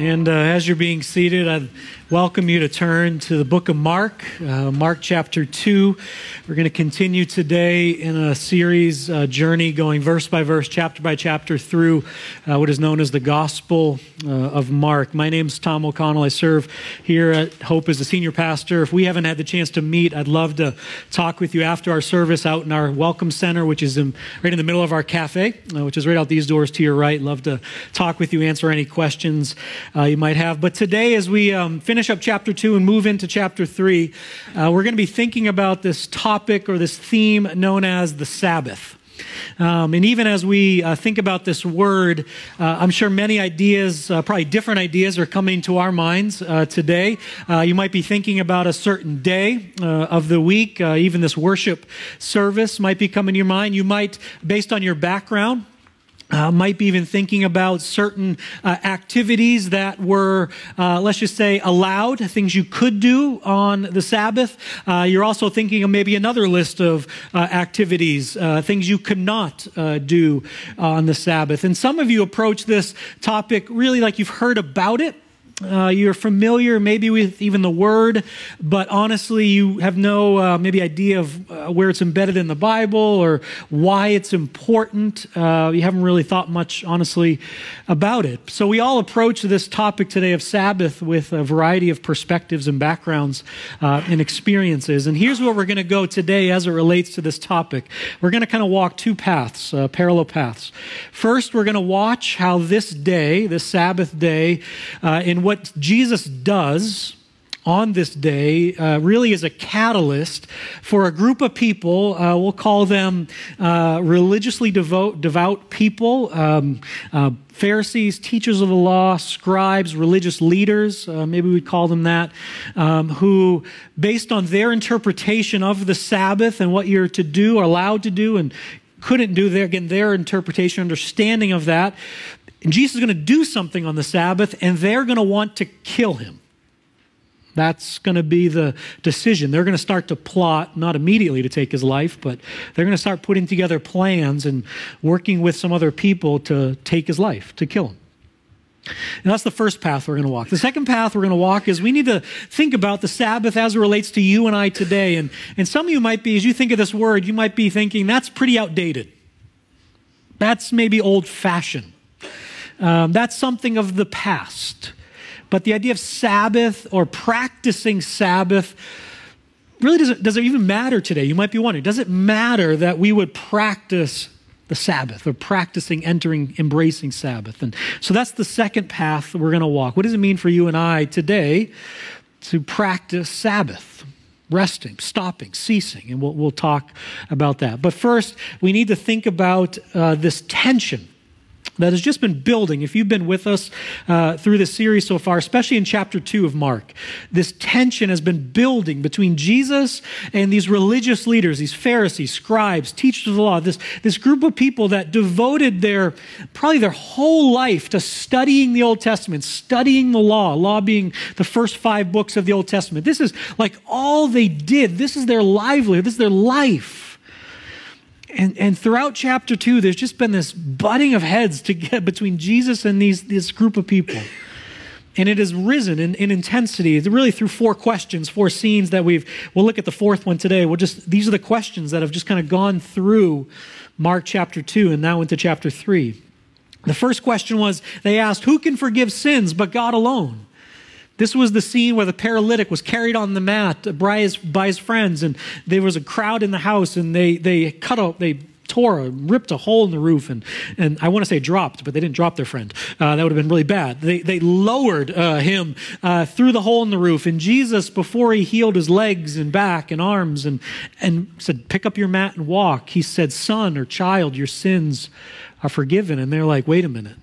And uh, as you're being seated, I welcome you to turn to the book of Mark, uh, Mark chapter 2. We're going to continue today in a series uh, journey going verse by verse, chapter by chapter through uh, what is known as the Gospel uh, of Mark. My name is Tom O'Connell. I serve here at Hope as a senior pastor. If we haven't had the chance to meet, I'd love to talk with you after our service out in our Welcome Center, which is in, right in the middle of our cafe, uh, which is right out these doors to your right. Love to talk with you, answer any questions uh, you might have. But today, as we um, finish up chapter two and move into chapter three, uh, we're going to be thinking about this topic or this theme known as the Sabbath. Um, and even as we uh, think about this word, uh, I'm sure many ideas, uh, probably different ideas, are coming to our minds uh, today. Uh, you might be thinking about a certain day uh, of the week. even this worship service might be coming to your mind. You might, based on your background, uh, might be even thinking about certain uh, activities that were, uh, let's just say, allowed, things you could do on the Sabbath. Uh, you're also thinking of maybe another list of uh, activities, uh, things you could not do on the Sabbath. And some of you approach this topic really like you've heard about it uh, you're familiar maybe with even the word, but honestly, you have no uh, maybe idea of uh, where it's embedded in the Bible or why it's important. Uh, you haven't really thought much, honestly, about it. So we all approach this topic today of Sabbath with a variety of perspectives and backgrounds uh, and experiences. And here's where we're going to go today as it relates to this topic. We're going to kind of walk two paths, uh, parallel paths. First, we're going to watch how this day, this Sabbath day, in what Jesus does on this day uh, really is a catalyst for a group of people. Uh, we'll call them uh, religiously devout, devout people, um, uh, Pharisees, teachers of the law, scribes, religious leaders, uh, maybe we'd call them that, um, who, based on their interpretation of the Sabbath and what you're to do, allowed to do, and couldn't do their again their interpretation understanding of that and Jesus is going to do something on the Sabbath, and they're going to want to kill him. That's going to be the decision. They're going to start to plot, not immediately to take his life, but they're going to start putting together plans and working with some other people to take his life, to kill him. And that's the first path we're going to walk. The second path we're going to walk is we need to think about the Sabbath as it relates to you and I today. And, and some of you might be, as you think of this word, you might be thinking, that's pretty outdated. That's maybe old fashioned. Um, that's something of the past. But the idea of Sabbath or practicing Sabbath really doesn't, does it even matter today? You might be wondering, does it matter that we would practice the Sabbath or practicing, entering, embracing Sabbath? And so that's the second path we're going to walk. What does it mean for you and I today to practice Sabbath? Resting, stopping, ceasing, and we'll, we'll talk about that. But first, we need to think about uh, this tension that has just been building. If you've been with us uh, through this series so far, especially in chapter 2 of Mark, this tension has been building between Jesus and these religious leaders, these Pharisees, scribes, teachers of the law, this, this group of people that devoted their, probably their whole life to studying the Old Testament, studying the law, law being the first five books of the Old Testament. This is like all they did. This is their livelihood. This is their life. And, and throughout chapter two, there's just been this butting of heads to get between Jesus and these, this group of people. And it has risen in, in intensity, really through four questions, four scenes that we've, we'll look at the fourth one today. We'll just, these are the questions that have just kind of gone through Mark chapter two and now into chapter three. The first question was, they asked, who can forgive sins but God alone? This was the scene where the paralytic was carried on the mat by his, by his friends, and there was a crowd in the house, and they, they cut out, they tore, ripped a hole in the roof, and, and I want to say dropped, but they didn't drop their friend. Uh, that would have been really bad. They, they lowered uh, him uh, through the hole in the roof, and Jesus, before he healed his legs and back and arms and, and said, Pick up your mat and walk, he said, Son or child, your sins are forgiven. And they're like, Wait a minute.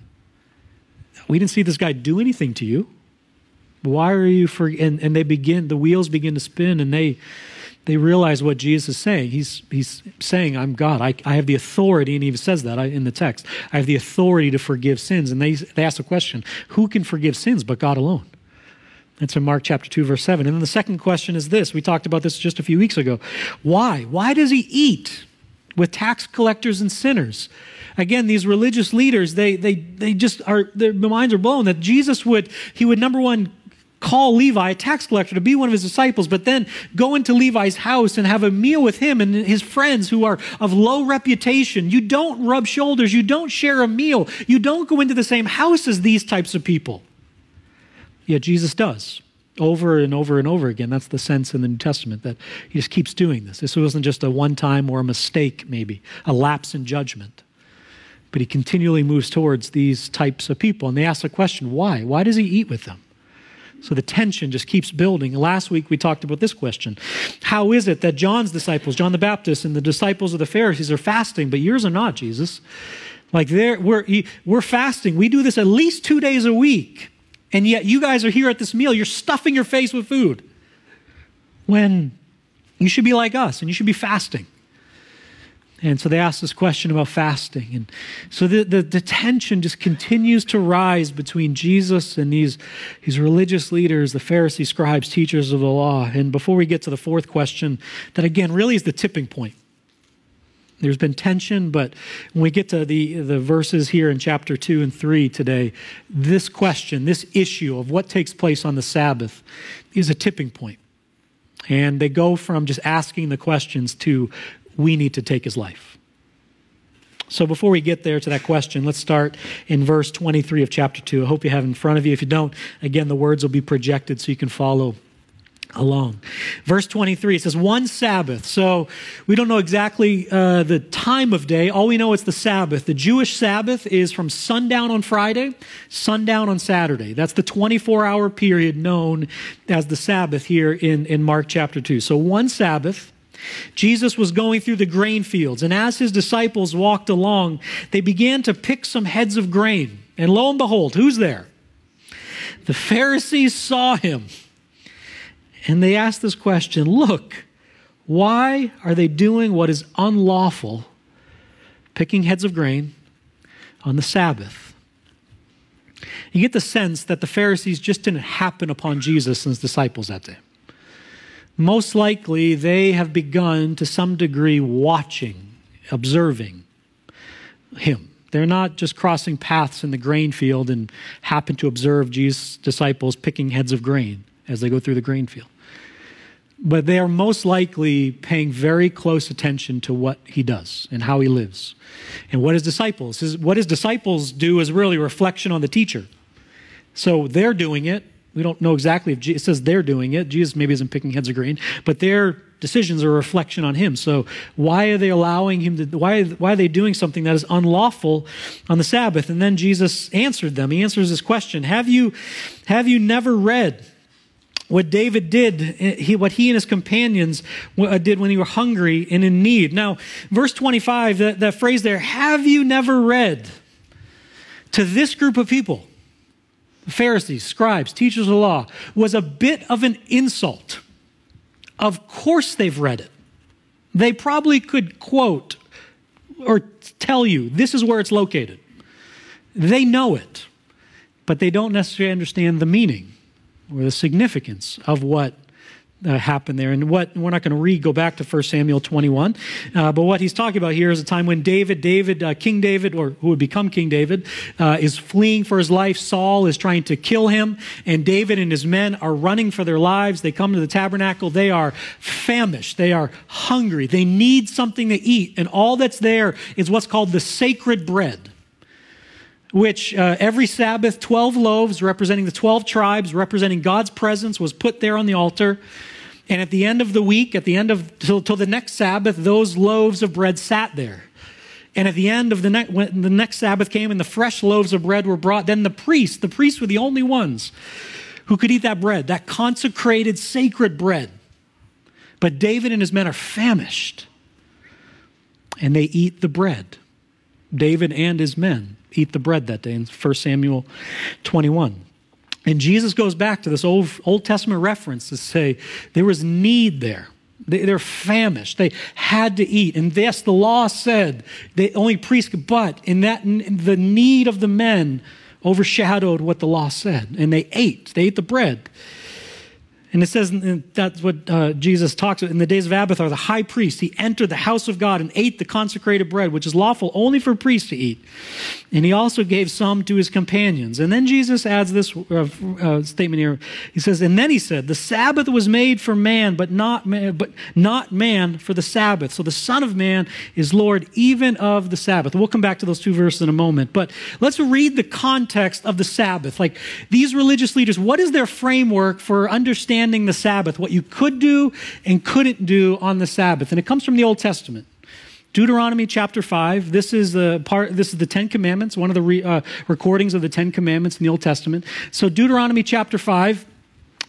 We didn't see this guy do anything to you. Why are you for? And, and they begin, the wheels begin to spin, and they they realize what Jesus is saying. He's he's saying, "I'm God. I, I have the authority," and he even says that in the text. I have the authority to forgive sins. And they they ask the question, "Who can forgive sins but God alone?" That's in Mark chapter 2, verse 7. And then the second question is this. We talked about this just a few weeks ago. Why? Why does he eat with tax collectors and sinners? Again, these religious leaders, they, they, they just are, their minds are blown that Jesus would, he would, number one, call Levi, a tax collector, to be one of his disciples, but then go into Levi's house and have a meal with him and his friends who are of low reputation. You don't rub shoulders. You don't share a meal. You don't go into the same house as these types of people. Yet Jesus does. Over and over and over again. That's the sense in the New Testament that he just keeps doing this. This wasn't just a one time or a mistake, maybe, a lapse in judgment. But he continually moves towards these types of people. And they ask the question why? Why does he eat with them? So the tension just keeps building. Last week we talked about this question How is it that John's disciples, John the Baptist, and the disciples of the Pharisees are fasting, but yours are not, Jesus? Like we're, we're fasting. We do this at least two days a week. And yet you guys are here at this meal. You're stuffing your face with food. When you should be like us and you should be fasting. And so they asked this question about fasting. And so the, the, the, tension just continues to rise between Jesus and these, these religious leaders, the Pharisees, scribes, teachers of the law. And before we get to the fourth question, that again really is the tipping point. There's been tension, but when we get to the, the verses here in chapter 2 and 3 today, this question, this issue of what takes place on the Sabbath is a tipping point. And they go from just asking the questions to we need to take his life. So before we get there to that question, let's start in verse 23 of chapter 2. I hope you have in front of you. If you don't, again, the words will be projected so you can follow along. Verse 23, it says, one Sabbath. So we don't know exactly uh, the time of day. All we know is the Sabbath. The Jewish Sabbath is from sundown on Friday, sundown on Saturday. That's the 24 hour period known as the Sabbath here in, in Mark chapter 2. So one Sabbath. Jesus was going through the grain fields, and as his disciples walked along, they began to pick some heads of grain. And lo and behold, who's there? The Pharisees saw him, and they asked this question Look, why are they doing what is unlawful, picking heads of grain, on the Sabbath? You get the sense that the Pharisees just didn't happen upon Jesus and his disciples that day most likely they have begun to some degree watching, observing him. They're not just crossing paths in the grain field and happen to observe Jesus' disciples picking heads of grain as they go through the grain field. But they are most likely paying very close attention to what he does and how he lives. And what his disciples, his, what his disciples do is really a reflection on the teacher. So they're doing it, we don't know exactly if Jesus, it says they're doing it. Jesus maybe isn't picking heads of grain, but their decisions are a reflection on him. So why are they allowing him to, why, why are they doing something that is unlawful on the Sabbath? And then Jesus answered them. He answers this question. Have you, have you never read what David did, he, what he and his companions uh, did when they were hungry and in need? Now, verse 25, that, that phrase there, have you never read to this group of people? Pharisees, scribes, teachers of the law, was a bit of an insult. Of course, they've read it. They probably could quote or tell you this is where it's located. They know it, but they don't necessarily understand the meaning or the significance of what uh, happened there. And what we're not going to read, go back to 1 Samuel 21, uh, but what he's talking about here is a time when David, David, uh, King David, or who would become King David, uh, is fleeing for his life. Saul is trying to kill him, and David and his men are running for their lives. They come to the tabernacle. They are famished. They are hungry. They need something to eat, and all that's there is what's called the sacred bread which uh, every Sabbath, 12 loaves representing the 12 tribes, representing God's presence, was put there on the altar. And at the end of the week, at the end of, till, till the next Sabbath, those loaves of bread sat there. And at the end of the, next, when the next Sabbath came and the fresh loaves of bread were brought, then the priests, the priests were the only ones who could eat that bread, that consecrated, sacred bread. But David and his men are famished, and they eat the bread. David and his men eat the bread that day in 1 Samuel 21. And Jesus goes back to this Old, Old Testament reference to say there was need there. They, they're famished. They had to eat. And yes, the law said they only priests could, but in that, the need of the men overshadowed what the law said. And they ate. They ate the bread. And it says that's what uh, Jesus talks about. In the days of Abiathar, the high priest, he entered the house of God and ate the consecrated bread, which is lawful only for priests to eat. And he also gave some to his companions. And then Jesus adds this uh, uh, statement here. He says, And then he said, The Sabbath was made for man, but not man, but not man for the Sabbath. So the Son of Man is Lord even of the Sabbath. We'll come back to those two verses in a moment. But let's read the context of the Sabbath. Like these religious leaders, what is their framework for understanding? Understanding the Sabbath, what you could do and couldn't do on the Sabbath. And it comes from the Old Testament. Deuteronomy chapter 5. This is the part this is the 10 commandments, one of the re, uh, recordings of the 10 commandments in the Old Testament. So Deuteronomy chapter 5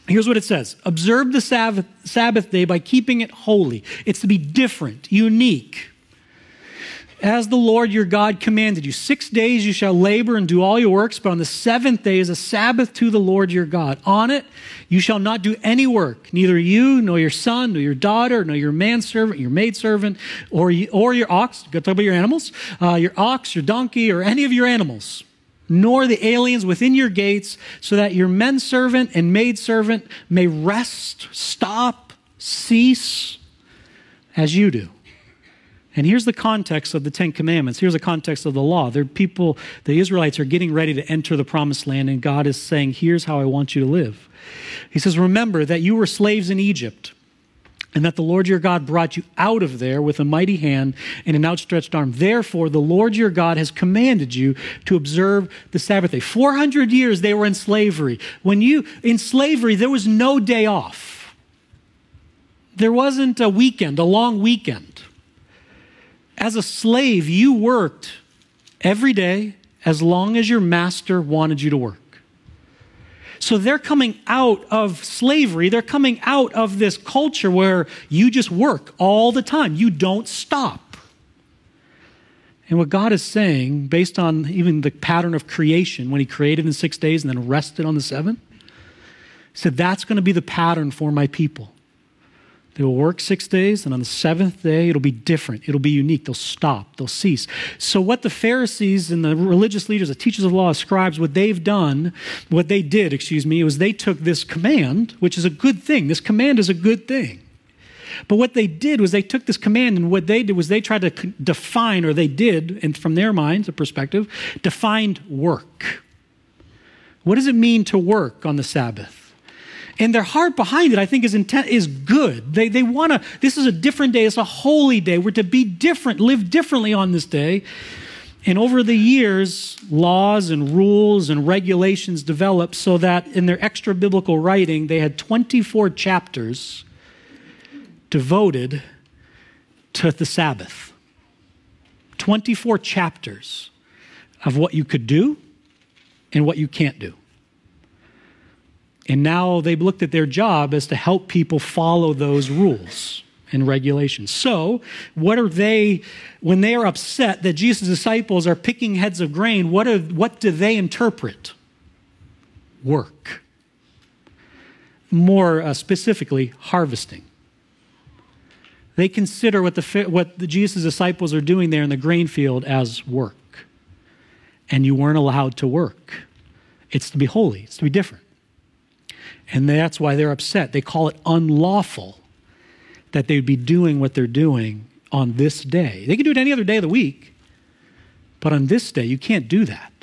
Here's what it says Observe the Sabbath, Sabbath day by keeping it holy. It's to be different, unique as the Lord your God commanded you. Six days you shall labor and do all your works, but on the seventh day is a Sabbath to the Lord your God. On it you shall not do any work, neither you, nor your son, nor your daughter, nor your manservant, your maidservant, or, or your ox, got to talk about your animals, uh, your ox, your donkey, or any of your animals, nor the aliens within your gates, so that your menservant and maidservant may rest, stop, cease, as you do. And here's the context of the Ten Commandments. Here's the context of the law. There people, the Israelites are getting ready to enter the promised land, and God is saying, Here's how I want you to live. He says, Remember that you were slaves in Egypt, and that the Lord your God brought you out of there with a mighty hand and an outstretched arm. Therefore, the Lord your God has commanded you to observe the Sabbath day. 400 years they were in slavery. When you, in slavery, there was no day off. There wasn't a weekend, a long weekend. As a slave, you worked every day as long as your master wanted you to work. So they're coming out of slavery. They're coming out of this culture where you just work all the time. You don't stop. And what God is saying, based on even the pattern of creation, when He created in six days and then rested on the seventh, said that's going to be the pattern for my people. They will work six days, and on the seventh day, it'll be different. It'll be unique. They'll stop, they'll cease. So, what the Pharisees and the religious leaders, the teachers of law, scribes, what they've done, what they did, excuse me, was they took this command, which is a good thing. This command is a good thing. But what they did was they took this command, and what they did was they tried to define, or they did, and from their minds, a perspective, defined work. What does it mean to work on the Sabbath? And their heart behind it, I think, is intent is good. They, they want to, this is a different day, it's a holy day. We're to be different, live differently on this day. And over the years, laws and rules and regulations developed so that in their extra biblical writing, they had 24 chapters devoted to the Sabbath. 24 chapters of what you could do and what you can't do. And now they've looked at their job as to help people follow those rules and regulations. So, what are they, when they are upset that Jesus' disciples are picking heads of grain, what, are, what do they interpret? Work. More uh, specifically, harvesting. They consider what, the, what the Jesus' disciples are doing there in the grain field as work. And you weren't allowed to work. It's to be holy, it's to be different. And that's why they're upset. They call it unlawful that they'd be doing what they're doing on this day. They can do it any other day of the week, but on this day, you can't do that.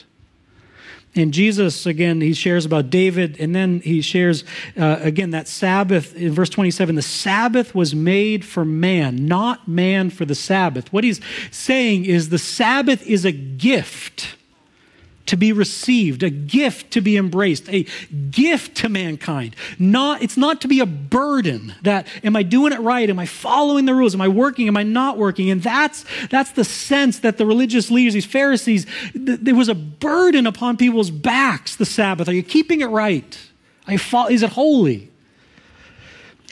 And Jesus, again, he shares about David, and then he shares, uh, again, that Sabbath in verse 27 the Sabbath was made for man, not man for the Sabbath. What he's saying is the Sabbath is a gift to be received, a gift to be embraced, a gift to mankind. Not, it's not to be a burden that, am I doing it right? Am I following the rules? Am I working? Am I not working? And that's, that's the sense that the religious leaders, these Pharisees, th- there was a burden upon people's backs, the Sabbath. Are you keeping it right? Fo- is it holy?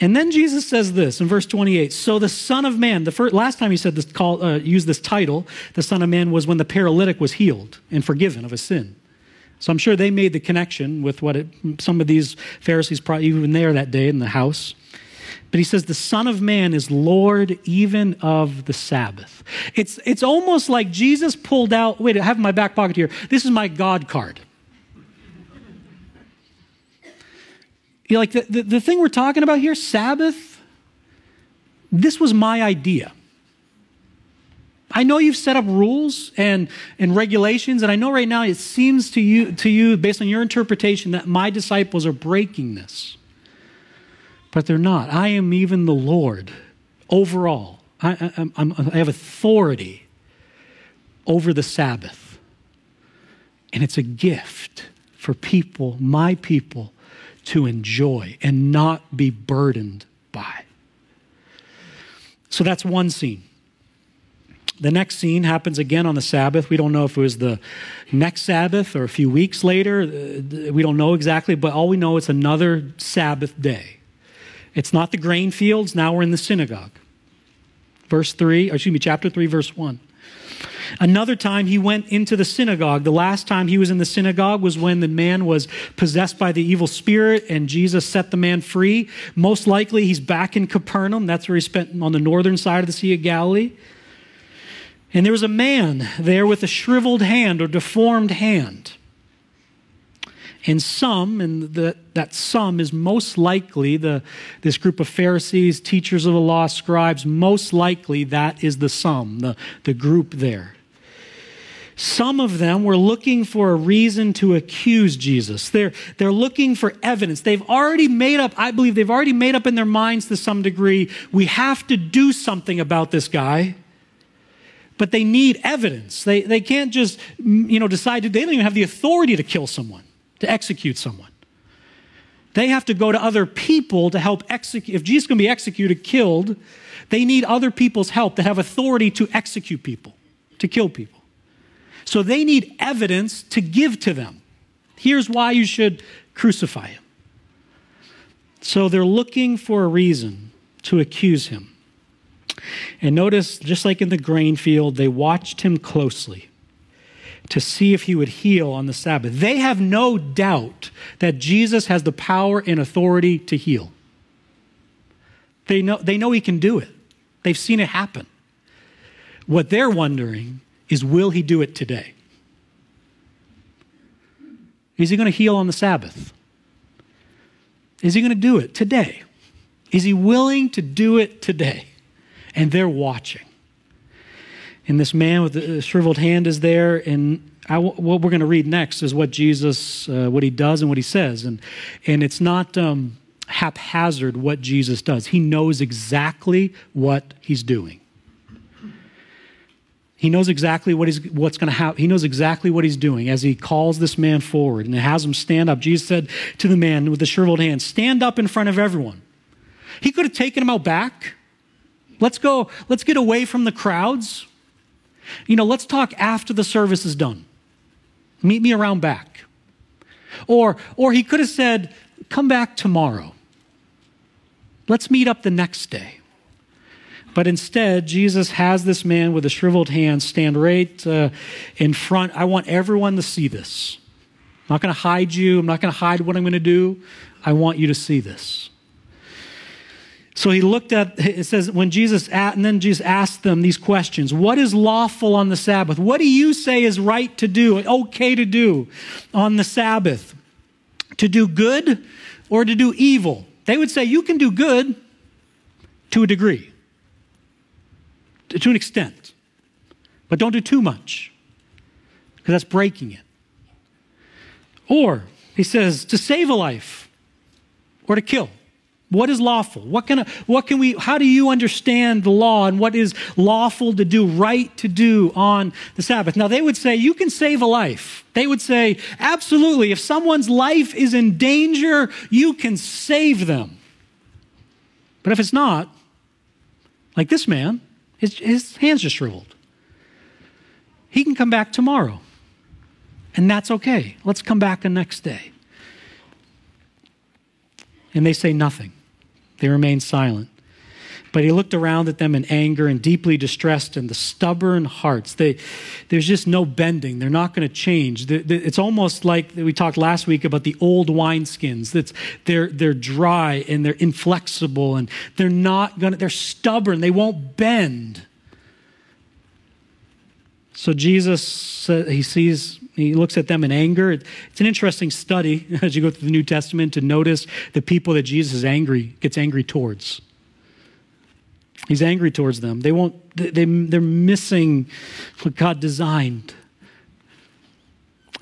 And then Jesus says this in verse 28. So the Son of Man, the first, last time he said this, call, uh, used this title, the Son of Man, was when the paralytic was healed and forgiven of his sin. So I'm sure they made the connection with what it, some of these Pharisees probably even there that day in the house. But he says the Son of Man is Lord even of the Sabbath. It's, it's almost like Jesus pulled out, wait, I have my back pocket here. This is my God card. You like the, the, the thing we're talking about here, Sabbath, this was my idea. I know you've set up rules and, and regulations, and I know right now it seems to you, to you, based on your interpretation, that my disciples are breaking this. But they're not. I am even the Lord overall. I, I, I have authority over the Sabbath. And it's a gift for people, my people, to enjoy and not be burdened by. So that's one scene. The next scene happens again on the Sabbath. We don't know if it was the next Sabbath or a few weeks later. Uh, we don't know exactly, but all we know is another Sabbath day. It's not the grain fields. Now we're in the synagogue. Verse 3, excuse me, chapter 3, verse 1. Another time he went into the synagogue. The last time he was in the synagogue was when the man was possessed by the evil spirit and Jesus set the man free. Most likely he's back in Capernaum. That's where he spent on the northern side of the Sea of Galilee. And there was a man there with a shriveled hand or deformed hand. And some, and the, that some is most likely the, this group of Pharisees, teachers of the law, scribes, most likely that is the sum, the, the group there. Some of them were looking for a reason to accuse Jesus. They're, they're looking for evidence. They've already made up, I believe they've already made up in their minds to some degree, we have to do something about this guy but they need evidence. They, they can't just, mm, you know, decide to, they don't even have the authority to kill someone, to execute someone. They have to go to other people to help execute. If Jesus can be executed, killed, they need other people's help that have authority to execute people, to kill people. So they need evidence to give to them. Here's why you should crucify him. So they're looking for a reason to accuse him. And notice, just like in the grain field, they watched him closely to see if he would heal on the Sabbath. They have no doubt that Jesus has the power and authority to heal. They know, they know he can do it, they've seen it happen. What they're wondering is will he do it today? Is he going to heal on the Sabbath? Is he going to do it today? Is he willing to do it today? and they're watching. And this man with the shriveled hand is there, and I, what we're going to read next is what Jesus, uh, what he does and what he says, and and it's not um, haphazard what Jesus does. He knows exactly what he's doing. He knows exactly what he's, what's going to happen. He knows exactly what he's doing as he calls this man forward and has him stand up. Jesus said to the man with the shriveled hand, Stand up in front of everyone. He could have taken him out back. Let's go, let's get away from the crowds. You know, let's talk after the service is done. Meet me around back. Or, or he could have said, come back tomorrow. Let's meet up the next day. But instead, Jesus has this man with a shriveled hand stand right uh, in front. I want everyone to see this. I'm not going to hide you. I'm not going to hide what I'm going to do. I want you to see this. So he looked at, it says, when Jesus, and then Jesus asked them these questions What is lawful on the Sabbath? What do you say is right to do, okay to do on the Sabbath? To do good or to do evil? They would say, You can do good to a degree, to an extent, but don't do too much, because that's breaking it. Or, he says, to save a life or to kill. What is lawful? What can, what can we, how do you understand the law and what is lawful to do, right to do on the Sabbath? Now, they would say, you can save a life. They would say, absolutely, if someone's life is in danger, you can save them. But if it's not, like this man, his, his hands just shriveled. He can come back tomorrow. And that's okay. Let's come back the next day. And they say nothing. They remain silent. But he looked around at them in anger and deeply distressed, and the stubborn hearts. They, there's just no bending. They're not going to change. It's almost like we talked last week about the old wineskins. That's, they're, they're dry and they're inflexible, and they're not going to, they're stubborn. They won't bend. So Jesus, he sees He looks at them in anger. It's an interesting study as you go through the New Testament to notice the people that Jesus is angry, gets angry towards. He's angry towards them. They won't, they, they're missing what God designed.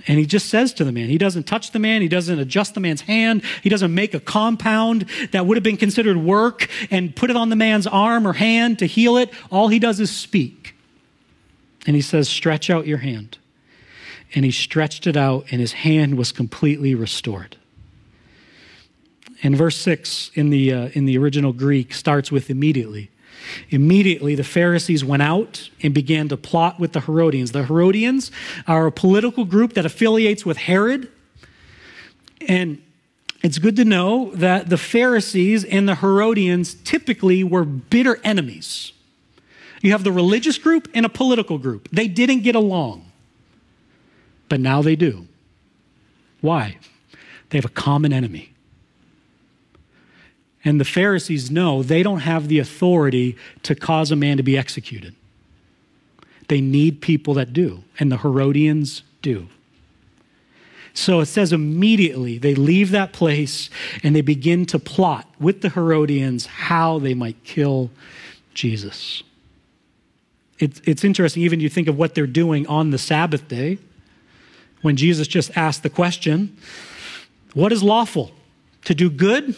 And he just says to the man, he doesn't touch the man, he doesn't adjust the man's hand, he doesn't make a compound that would have been considered work and put it on the man's arm or hand to heal it. All he does is speak. And he says, Stretch out your hand. And he stretched it out, and his hand was completely restored. And verse 6 in the, uh, in the original Greek starts with immediately. Immediately, the Pharisees went out and began to plot with the Herodians. The Herodians are a political group that affiliates with Herod. And it's good to know that the Pharisees and the Herodians typically were bitter enemies. You have the religious group and a political group. They didn't get along, but now they do. Why? They have a common enemy. And the Pharisees know they don't have the authority to cause a man to be executed. They need people that do, and the Herodians do. So it says immediately they leave that place and they begin to plot with the Herodians how they might kill Jesus. It's, interesting, even you think of what they're doing on the Sabbath day, when Jesus just asked the question, What is lawful? To do good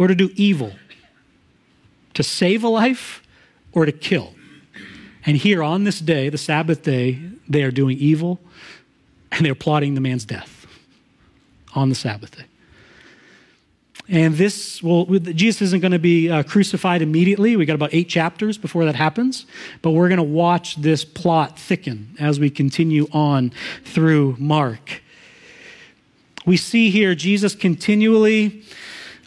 or to do evil, to save a life or to kill. And here on this day, the Sabbath day, they are doing evil and they're plotting the man's death on the Sabbath day. And this, well, Jesus isn't going to be uh, crucified immediately. We got about eight chapters before that happens, but we're going to watch this plot thicken as we continue on through Mark. We see here Jesus continually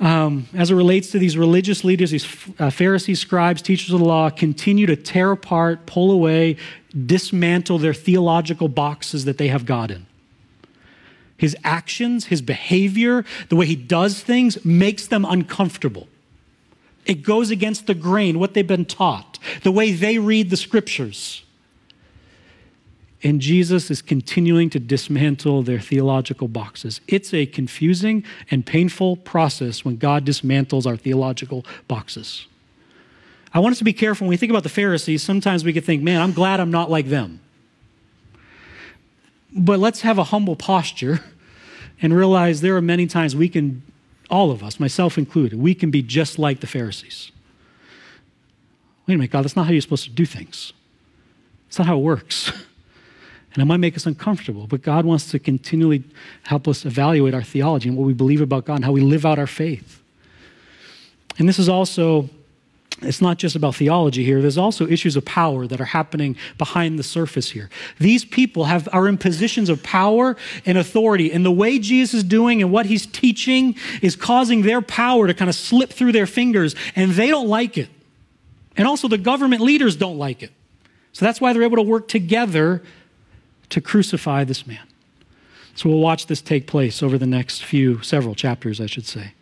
um, as it relates to these religious leaders, these uh, Pharisees, scribes, teachers of the law, continue to tear apart, pull away, dismantle their theological boxes that they have God in. His actions, his behavior, the way he does things makes them uncomfortable. It goes against the grain, what they've been taught, the way they read the scriptures. And Jesus is continuing to dismantle their theological boxes. It's a confusing and painful process when God dismantles our theological boxes. I want us to be careful when we think about the Pharisees. Sometimes we could think, man, I'm glad I'm not like them. But let's have a humble posture and realize there are many times we can, all of us, myself included, we can be just like the Pharisees. Wait a minute, God, that's not how you're supposed to do things. It's not how it works. And it might make us uncomfortable, but God wants to continually help us evaluate our theology and what we believe about God and how we live out our faith. And this is also, it's not just about theology here, there's also issues of power that are happening behind the surface here. These people have, are in positions of power and authority, and the way Jesus is doing and what he's teaching is causing their power to kind of slip through their fingers, and they don't like it. And also, the government leaders don't like it. So that's why they're able to work together to crucify this man. So we'll watch this take place over the next few, several chapters, I should say.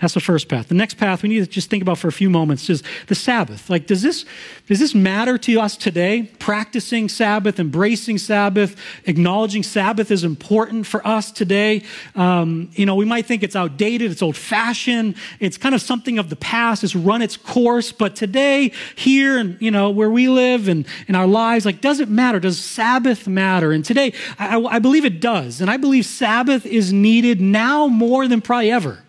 That's the first path. The next path we need to just think about for a few moments is the Sabbath. Like, does this, does this matter to us today? Practicing Sabbath, embracing Sabbath, acknowledging Sabbath is important for us today. Um, you know, we might think it's outdated, it's old fashioned, it's kind of something of the past, it's run its course. But today, here and, you know, where we live and in our lives, like, does it matter? Does Sabbath matter? And today, I, I believe it does. And I believe Sabbath is needed now more than probably ever.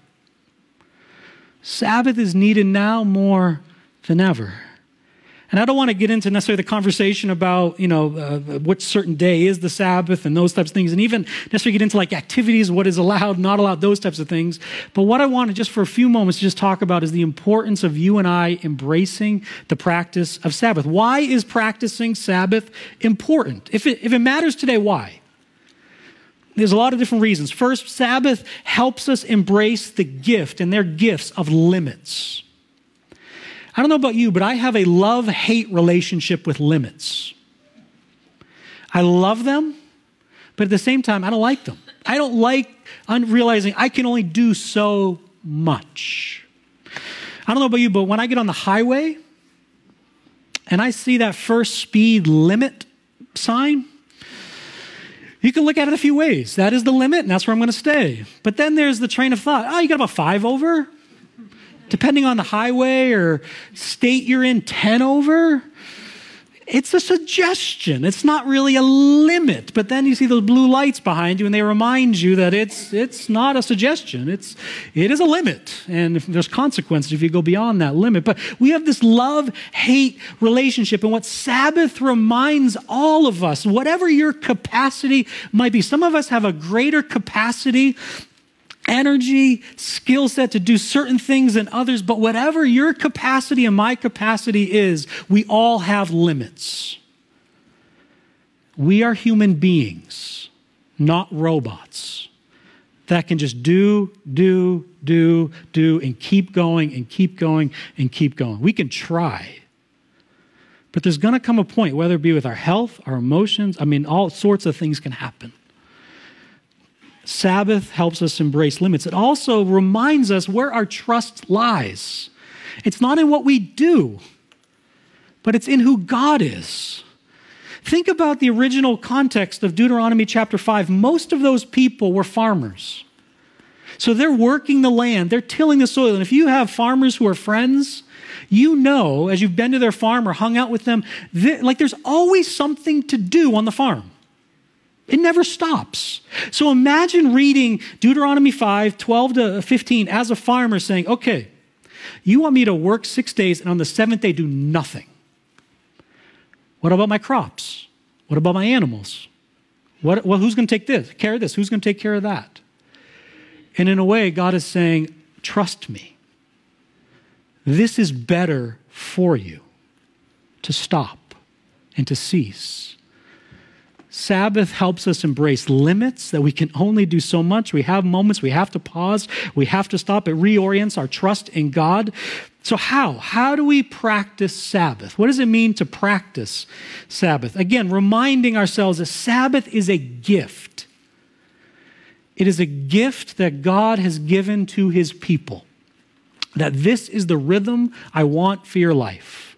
Sabbath is needed now more than ever. And I don't want to get into necessarily the conversation about, you know, uh, what certain day is the Sabbath and those types of things, and even necessarily get into like activities, what is allowed, not allowed, those types of things. But what I want to just for a few moments just talk about is the importance of you and I embracing the practice of Sabbath. Why is practicing Sabbath important? If it, if it matters today, why? There's a lot of different reasons. First, Sabbath helps us embrace the gift and their gifts of limits. I don't know about you, but I have a love hate relationship with limits. I love them, but at the same time, I don't like them. I don't like realizing I can only do so much. I don't know about you, but when I get on the highway and I see that first speed limit sign, You can look at it a few ways. That is the limit, and that's where I'm going to stay. But then there's the train of thought. Oh, you got about five over? Depending on the highway or state you're in, 10 over? It's a suggestion. It's not really a limit. But then you see those blue lights behind you and they remind you that it's, it's not a suggestion. It's, it is a limit. And there's consequences if you go beyond that limit. But we have this love hate relationship. And what Sabbath reminds all of us, whatever your capacity might be, some of us have a greater capacity energy, skill set to do certain things than others, but whatever your capacity and my capacity is, we all have limits. We are human beings, not robots that can just do, do, do, do, and keep going and keep going and keep going. We can try. But there's going to come a point, whether it be with our health, our emotions, I mean, all sorts of things can happen Sabbath helps us embrace limits. It also reminds us where our trust lies. It's not in what we do, but it's in who God is. Think about the original context of Deuteronomy chapter 5. Most of those people were farmers. So they're working the land, they're tilling the soil. And if you have farmers who are friends, you know, as you've been to their farm or hung out with them, like there's always something to do on the farm. It never stops. So imagine reading Deuteronomy 5, 12 to 15 as a farmer saying, okay, you want me to work six days and on the seventh day do nothing. What about my crops? What about my animals? What, well, who's going to take this, care of this? Who's going to take care of that? And in a way, God is saying, trust me. This is better for you to stop and to cease Sabbath helps us embrace limits that we can only do so much. We have moments we have to pause, we have to stop. It reorients our trust in God. So, how? How do we practice Sabbath? What does it mean to practice Sabbath? Again, reminding ourselves that Sabbath is a gift. It is a gift that God has given to his people. That this is the rhythm I want for your life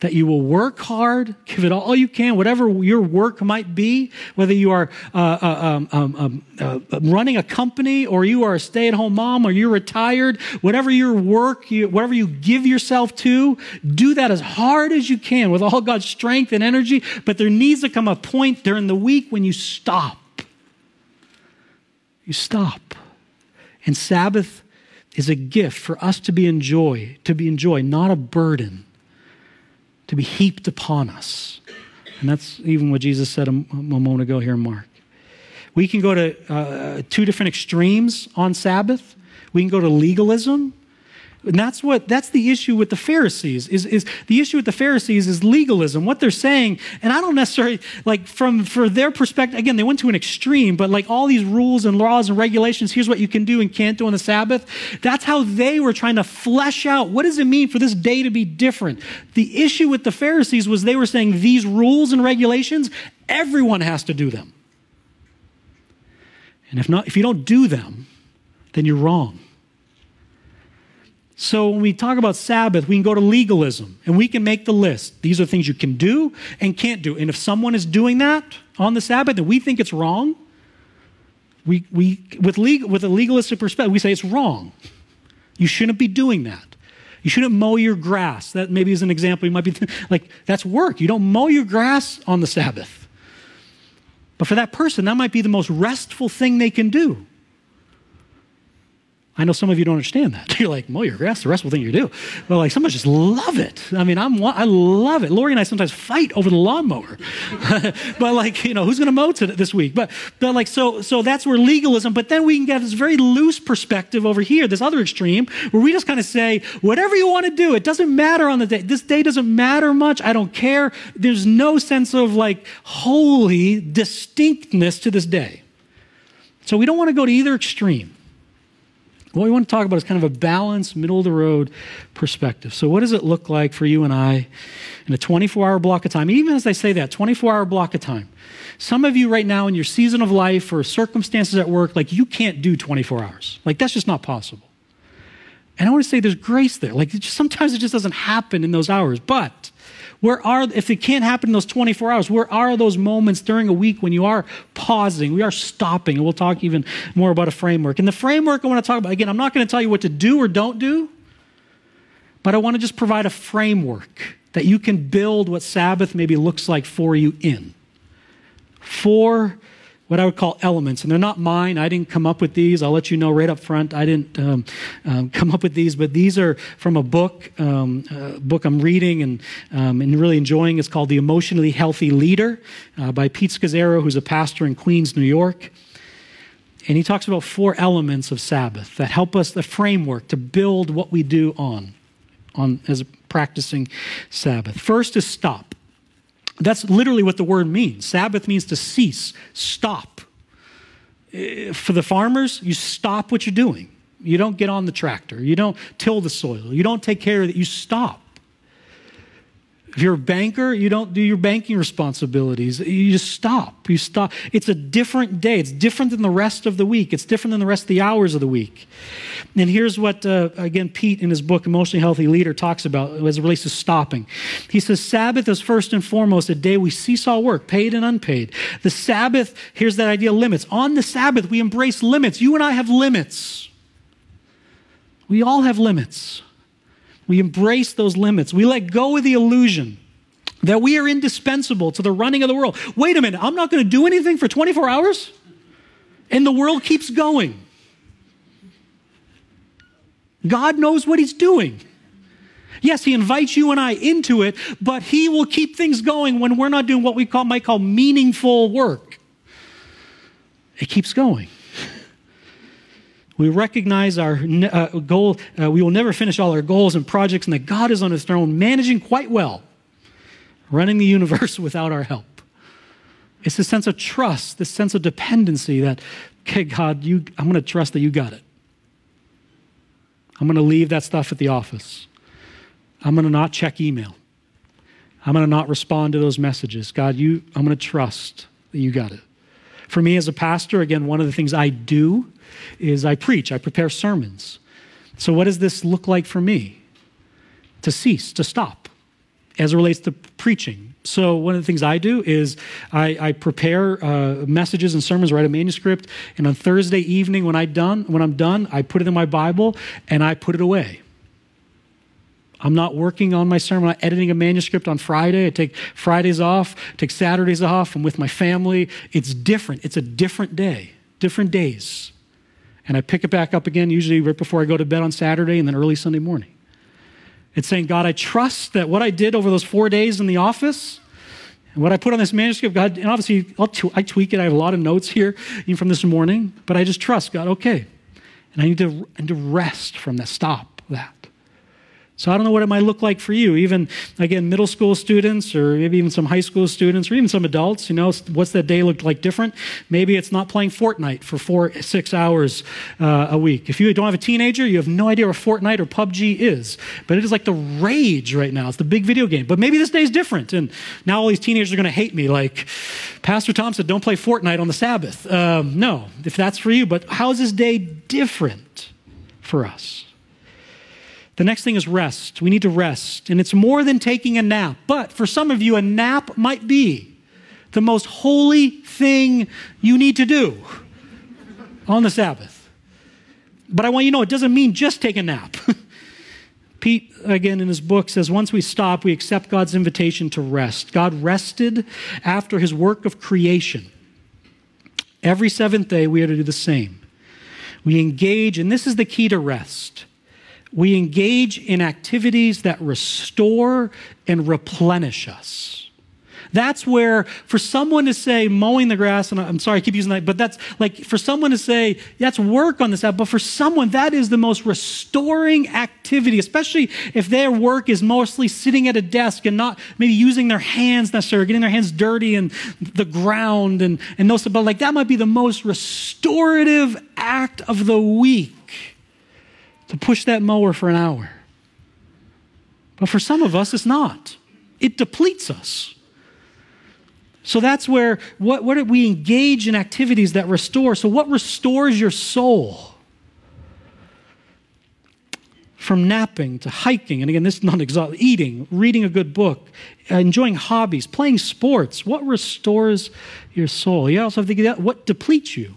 that you will work hard, give it all you can, whatever your work might be, whether you are uh, uh, um, um, um uh, running a company or you are a stay at home mom or you're retired, whatever your work, you, whatever you give yourself to, do that as hard as you can with all God's strength and energy. But there needs to come a point during the week when you stop. You stop. And Sabbath is a gift for us to be enjoy, to be enjoy, not a burden to be heaped upon us. And that's even what Jesus said a, moment ago here in Mark. We can go to uh, two different extremes on Sabbath. We can go to legalism, and that's what that's the issue with the Pharisees is, is the issue with the Pharisees is legalism. What they're saying, and I don't necessarily like from for their perspective, again, they went to an extreme, but like all these rules and laws and regulations, here's what you can do and can't do on the Sabbath. That's how they were trying to flesh out what does it mean for this day to be different. The issue with the Pharisees was they were saying these rules and regulations, everyone has to do them. And if not, if you don't do them, then you're wrong. So when we talk about Sabbath, we can go to legalism and we can make the list. These are things you can do and can't do. And if someone is doing that on the Sabbath and we think it's wrong, we, we with, legal, with a legalistic perspective, we say it's wrong. You shouldn't be doing that. You shouldn't mow your grass. That maybe is an example. You might be like, that's work. You don't mow your grass on the Sabbath. But for that person, that might be the most restful thing they can do. I know some of you don't understand that. You're like, mow your grass, the restful thing you do. But like, some of us just love it. I mean, I'm, I love it. Lori and I sometimes fight over the lawnmower. but like, you know, who's going to mow today, this week? But, but like, so, so that's where legalism, but then we can get this very loose perspective over here, this other extreme, where we just kind of say, whatever you want to do, it doesn't matter on the day. This day doesn't matter much. I don't care. There's no sense of like holy distinctness to this day. So we don't want to go to either extreme. What we want to talk about is kind of a balanced, middle of the road perspective. So, what does it look like for you and I in a 24 hour block of time? Even as I say that, 24 hour block of time. Some of you right now in your season of life or circumstances at work, like you can't do 24 hours. Like that's just not possible. And I want to say there's grace there. Like just, sometimes it just doesn't happen in those hours. But Where are, if it can't happen in those 24 hours, where are those moments during a week when you are pausing, we are stopping? And we'll talk even more about a framework. And the framework I want to talk about, again, I'm not going to tell you what to do or don't do, but I want to just provide a framework that you can build what Sabbath maybe looks like for you in. For what I would call elements, and they're not mine. I didn't come up with these. I'll let you know right up front. I didn't um, um, come up with these, but these are from a book, um, a book I'm reading and um, and really enjoying. It's called The Emotionally Healthy Leader uh, by Pete Scazzero, who's a pastor in Queens, New York. And he talks about four elements of Sabbath that help us the framework to build what we do on, on as a practicing Sabbath. First is stop. That's literally what the word means. Sabbath means to cease, stop. Eh, for the farmers, you stop what you're doing. You don't get on the tractor. You don't till the soil. You don't take care of it. You stop. If you're a banker, you don't do your banking responsibilities. You just stop. You stop. It's a different day. It's different than the rest of the week. It's different than the rest of the hours of the week. And here's what, uh, again, Pete in his book, Emotionally Healthy Leader, talks about as it relates to stopping. He says, Sabbath is first and foremost a day we cease all work, paid and unpaid. The Sabbath, here's that idea limits. On the Sabbath, we embrace limits. You and I have limits. We all have limits. We embrace those limits. We let go of the illusion that we are indispensable to the running of the world. Wait a minute, I'm not going to do anything for 24 hours? And the world keeps going. God knows what He's doing. Yes, He invites you and I into it, but He will keep things going when we're not doing what we call, might call meaningful work. It keeps going. We recognize our uh, goal, uh, we will never finish all our goals and projects, and that God is on his throne, managing quite well, running the universe without our help. It's this sense of trust, this sense of dependency that, okay, God, you, I'm going to trust that you got it. I'm going to leave that stuff at the office. I'm going to not check email. I'm going to not respond to those messages. God, you, I'm going to trust that you got it. For me as a pastor, again, one of the things I do is I preach, I prepare sermons. So, what does this look like for me? To cease, to stop, as it relates to preaching. So, one of the things I do is I, I prepare uh, messages and sermons, write a manuscript, and on Thursday evening, when I done, when I'm done, I put it in my Bible and I put it away. I'm not working on my sermon. I'm editing a manuscript on Friday. I take Fridays off, take Saturdays off. I'm with my family. It's different. It's a different day, different days. And I pick it back up again, usually right before I go to bed on Saturday and then early Sunday morning. It's saying, God, I trust that what I did over those four days in the office and what I put on this manuscript, God, and obviously t- I tweak it. I have a lot of notes here, even from this morning, but I just trust God, okay. And I need to, need to rest from that, stop that. So I don't know what it might look like for you. Even, again, middle school students or maybe even some high school students or even some adults, you know, what's that day look like different? Maybe it's not playing Fortnite for four, six hours uh, a week. If you don't have a teenager, you have no idea what Fortnite or PUBG is. But it is like the rage right now. It's the big video game. But maybe this day is different. And now all these teenagers are going to hate me like, Pastor Tom said, don't play Fortnite on the Sabbath. Um, no, if that's for you. But how is this day different for us? The next thing is rest. We need to rest. And it's more than taking a nap. But for some of you, a nap might be the most holy thing you need to do on the Sabbath. But I want you to know it doesn't mean just take a nap. Pete, again, in his book, says once we stop, we accept God's invitation to rest. God rested after his work of creation. Every seventh day, we are to do the same. We engage, and this is the key to rest we engage in activities that restore and replenish us. That's where, for someone to say mowing the grass, and I'm sorry I keep using that, but that's like for someone to say, that's work on this app, but for someone, that is the most restoring activity, especially if their work is mostly sitting at a desk and not maybe using their hands necessarily, getting their hands dirty and the ground and, and those, but like that might be the most restorative act of the week to push that mower for an hour. But for some of us, it's not. It depletes us. So that's where what, what we engage in activities that restore. So, what restores your soul? from napping to hiking, and again, this is not exhausting, eating, reading a good book, enjoying hobbies, playing sports. What restores your soul? You also have to get that what depletes you.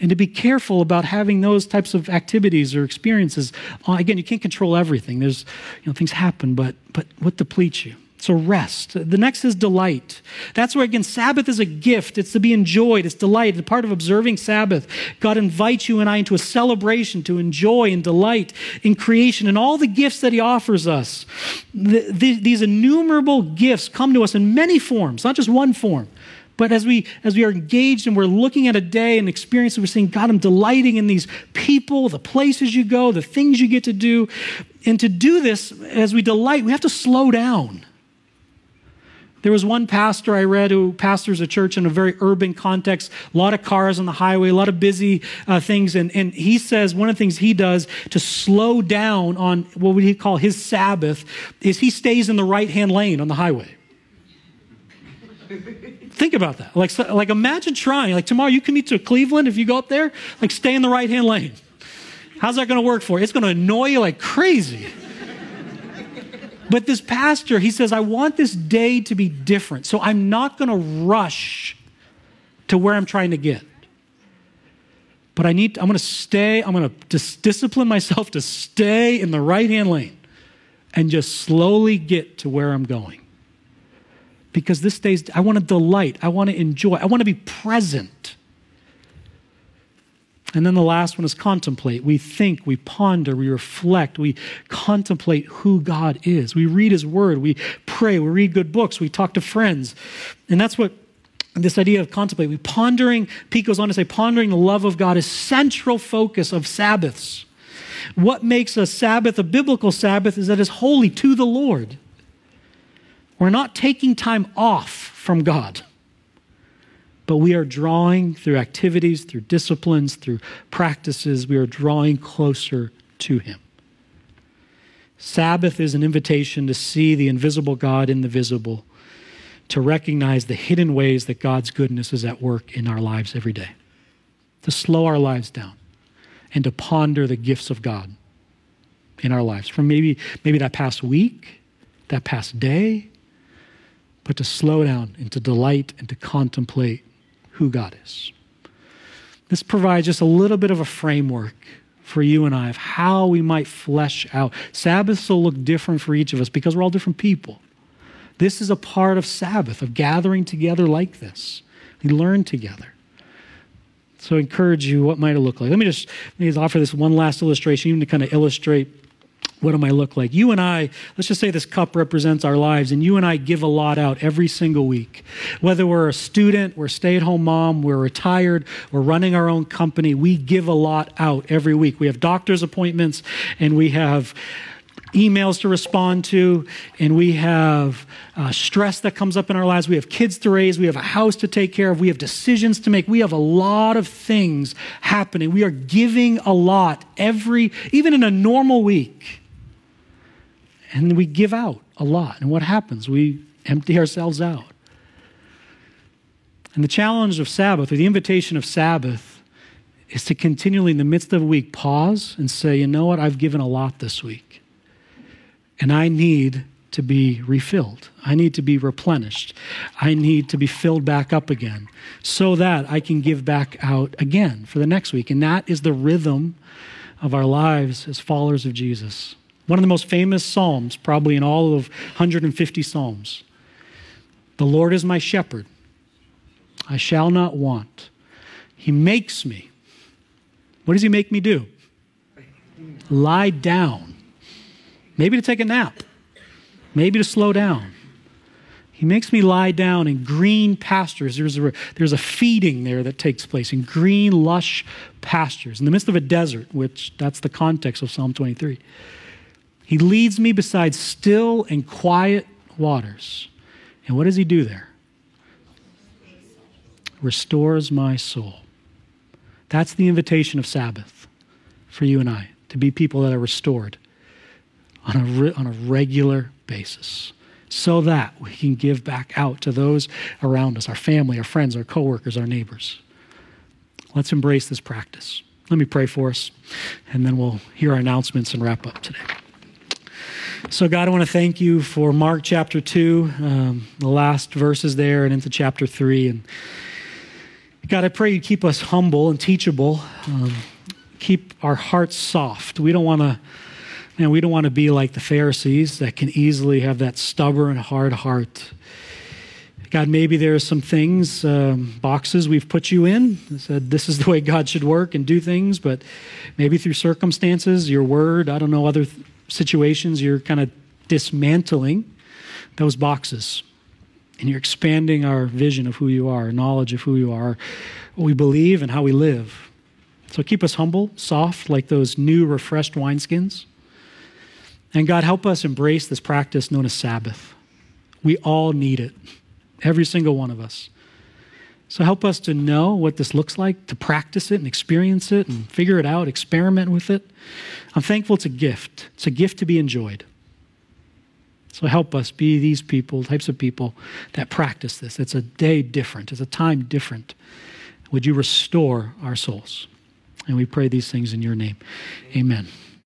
And to be careful about having those types of activities or experiences. Uh, again, you can't control everything. There's, you know, things happen, but but what depletes you? So rest. The next is delight. That's where, again, Sabbath is a gift. It's to be enjoyed. It's delight. It's part of observing Sabbath. God invites you and I into a celebration to enjoy and delight in creation and all the gifts that He offers us. The, the, these innumerable gifts come to us in many forms, not just one form. But as we as we are engaged and we're looking at a day and experience, we're saying, God, I'm delighting in these people, the places you go, the things you get to do. And to do this, as we delight, we have to slow down. There was one pastor I read who pastors a church in a very urban context, a lot of cars on the highway, a lot of busy uh, things. And, and he says one of the things he does to slow down on what would he call his Sabbath is he stays in the right hand lane on the highway. Think about that. Like, like imagine trying. Like tomorrow you commute to Cleveland if you go up there, like stay in the right hand lane. How's that going to work for you? It's going to annoy you like crazy. But this pastor, he says, I want this day to be different. So I'm not going to rush to where I'm trying to get. But I need, I'm going to stay, I'm going to dis- discipline myself to stay in the right hand lane and just slowly get to where I'm going. Because this day's, I want to delight, I want to enjoy, I want to be present. And then the last one is contemplate. We think, we ponder, we reflect, we contemplate who God is. We read His Word, we pray, we read good books, we talk to friends. And that's what this idea of contemplate. We pondering, Pete goes on to say, pondering the love of God is central focus of Sabbaths. What makes a Sabbath a biblical Sabbath is that it's holy to the Lord. We're not taking time off from God but we are drawing through activities, through disciplines, through practices, we are drawing closer to Him. Sabbath is an invitation to see the invisible God in the visible, to recognize the hidden ways that God's goodness is at work in our lives every day, to slow our lives down, and to ponder the gifts of God in our lives from maybe, maybe that past week, that past day, but to slow down and to delight and to contemplate who God is. This provides just a little bit of a framework for you and I of how we might flesh out. Sabbaths will look different for each of us because we're all different people. This is a part of Sabbath, of gathering together like this. We learn together. So I encourage you, what might it look like? Let me just, let me offer this one last illustration, even to kind of illustrate what am I look like? You and I, let's just say this cup represents our lives, and you and I give a lot out every single week. Whether we're a student, we're stay at home mom, we're retired, we're running our own company, we give a lot out every week. We have doctor's appointments, and we have emails to respond to, and we have uh, stress that comes up in our lives. We have kids to raise, we have a house to take care of, we have decisions to make. We have a lot of things happening. We are giving a lot every, even in a normal week. And we give out a lot. And what happens? We empty ourselves out. And the challenge of Sabbath, or the invitation of Sabbath, is to continually, in the midst of a week, pause and say, you know what? I've given a lot this week. And I need to be refilled. I need to be replenished. I need to be filled back up again so that I can give back out again for the next week. And that is the rhythm of our lives as followers of Jesus. One of the most famous Psalms, probably in all of 150 Psalms. The Lord is my shepherd. I shall not want. He makes me. What does He make me do? Lie down. Maybe to take a nap. Maybe to slow down. He makes me lie down in green pastures. There's a, there's a feeding there that takes place in green, lush pastures in the midst of a desert, which that's the context of Psalm 23. He leads me beside still and quiet waters. And what does he do there? Restores my soul. That's the invitation of Sabbath for you and I, to be people that are restored on a, re- on a regular basis so that we can give back out to those around us, our family, our friends, our coworkers, our neighbors. Let's embrace this practice. Let me pray for us, and then we'll hear our announcements and wrap up today. So, God, I want to thank you for Mark chapter 2, um, the last verses there, and into chapter 3. And God, I pray you keep us humble and teachable. Um, keep our hearts soft. We don't want to. Man, we don't want to be like the Pharisees that can easily have that stubborn, hard heart. God, maybe there are some things, um, boxes we've put you in, said this is the way God should work and do things, but maybe through circumstances, your word, I don't know, other th- situations, you're kind of dismantling those boxes. And you're expanding our vision of who you are, knowledge of who you are, what we believe, and how we live. So keep us humble, soft, like those new, refreshed wineskins. And God, help us embrace this practice known as Sabbath. We all need it every single one of us. So help us to know what this looks like, to practice it and experience it and figure it out, experiment with it. I'm thankful it's a gift. It's a gift to be enjoyed. So help us be these people, types of people that practice this. It's a day different, it's a time different. Would you restore our souls? And we pray these things in your name. Amen.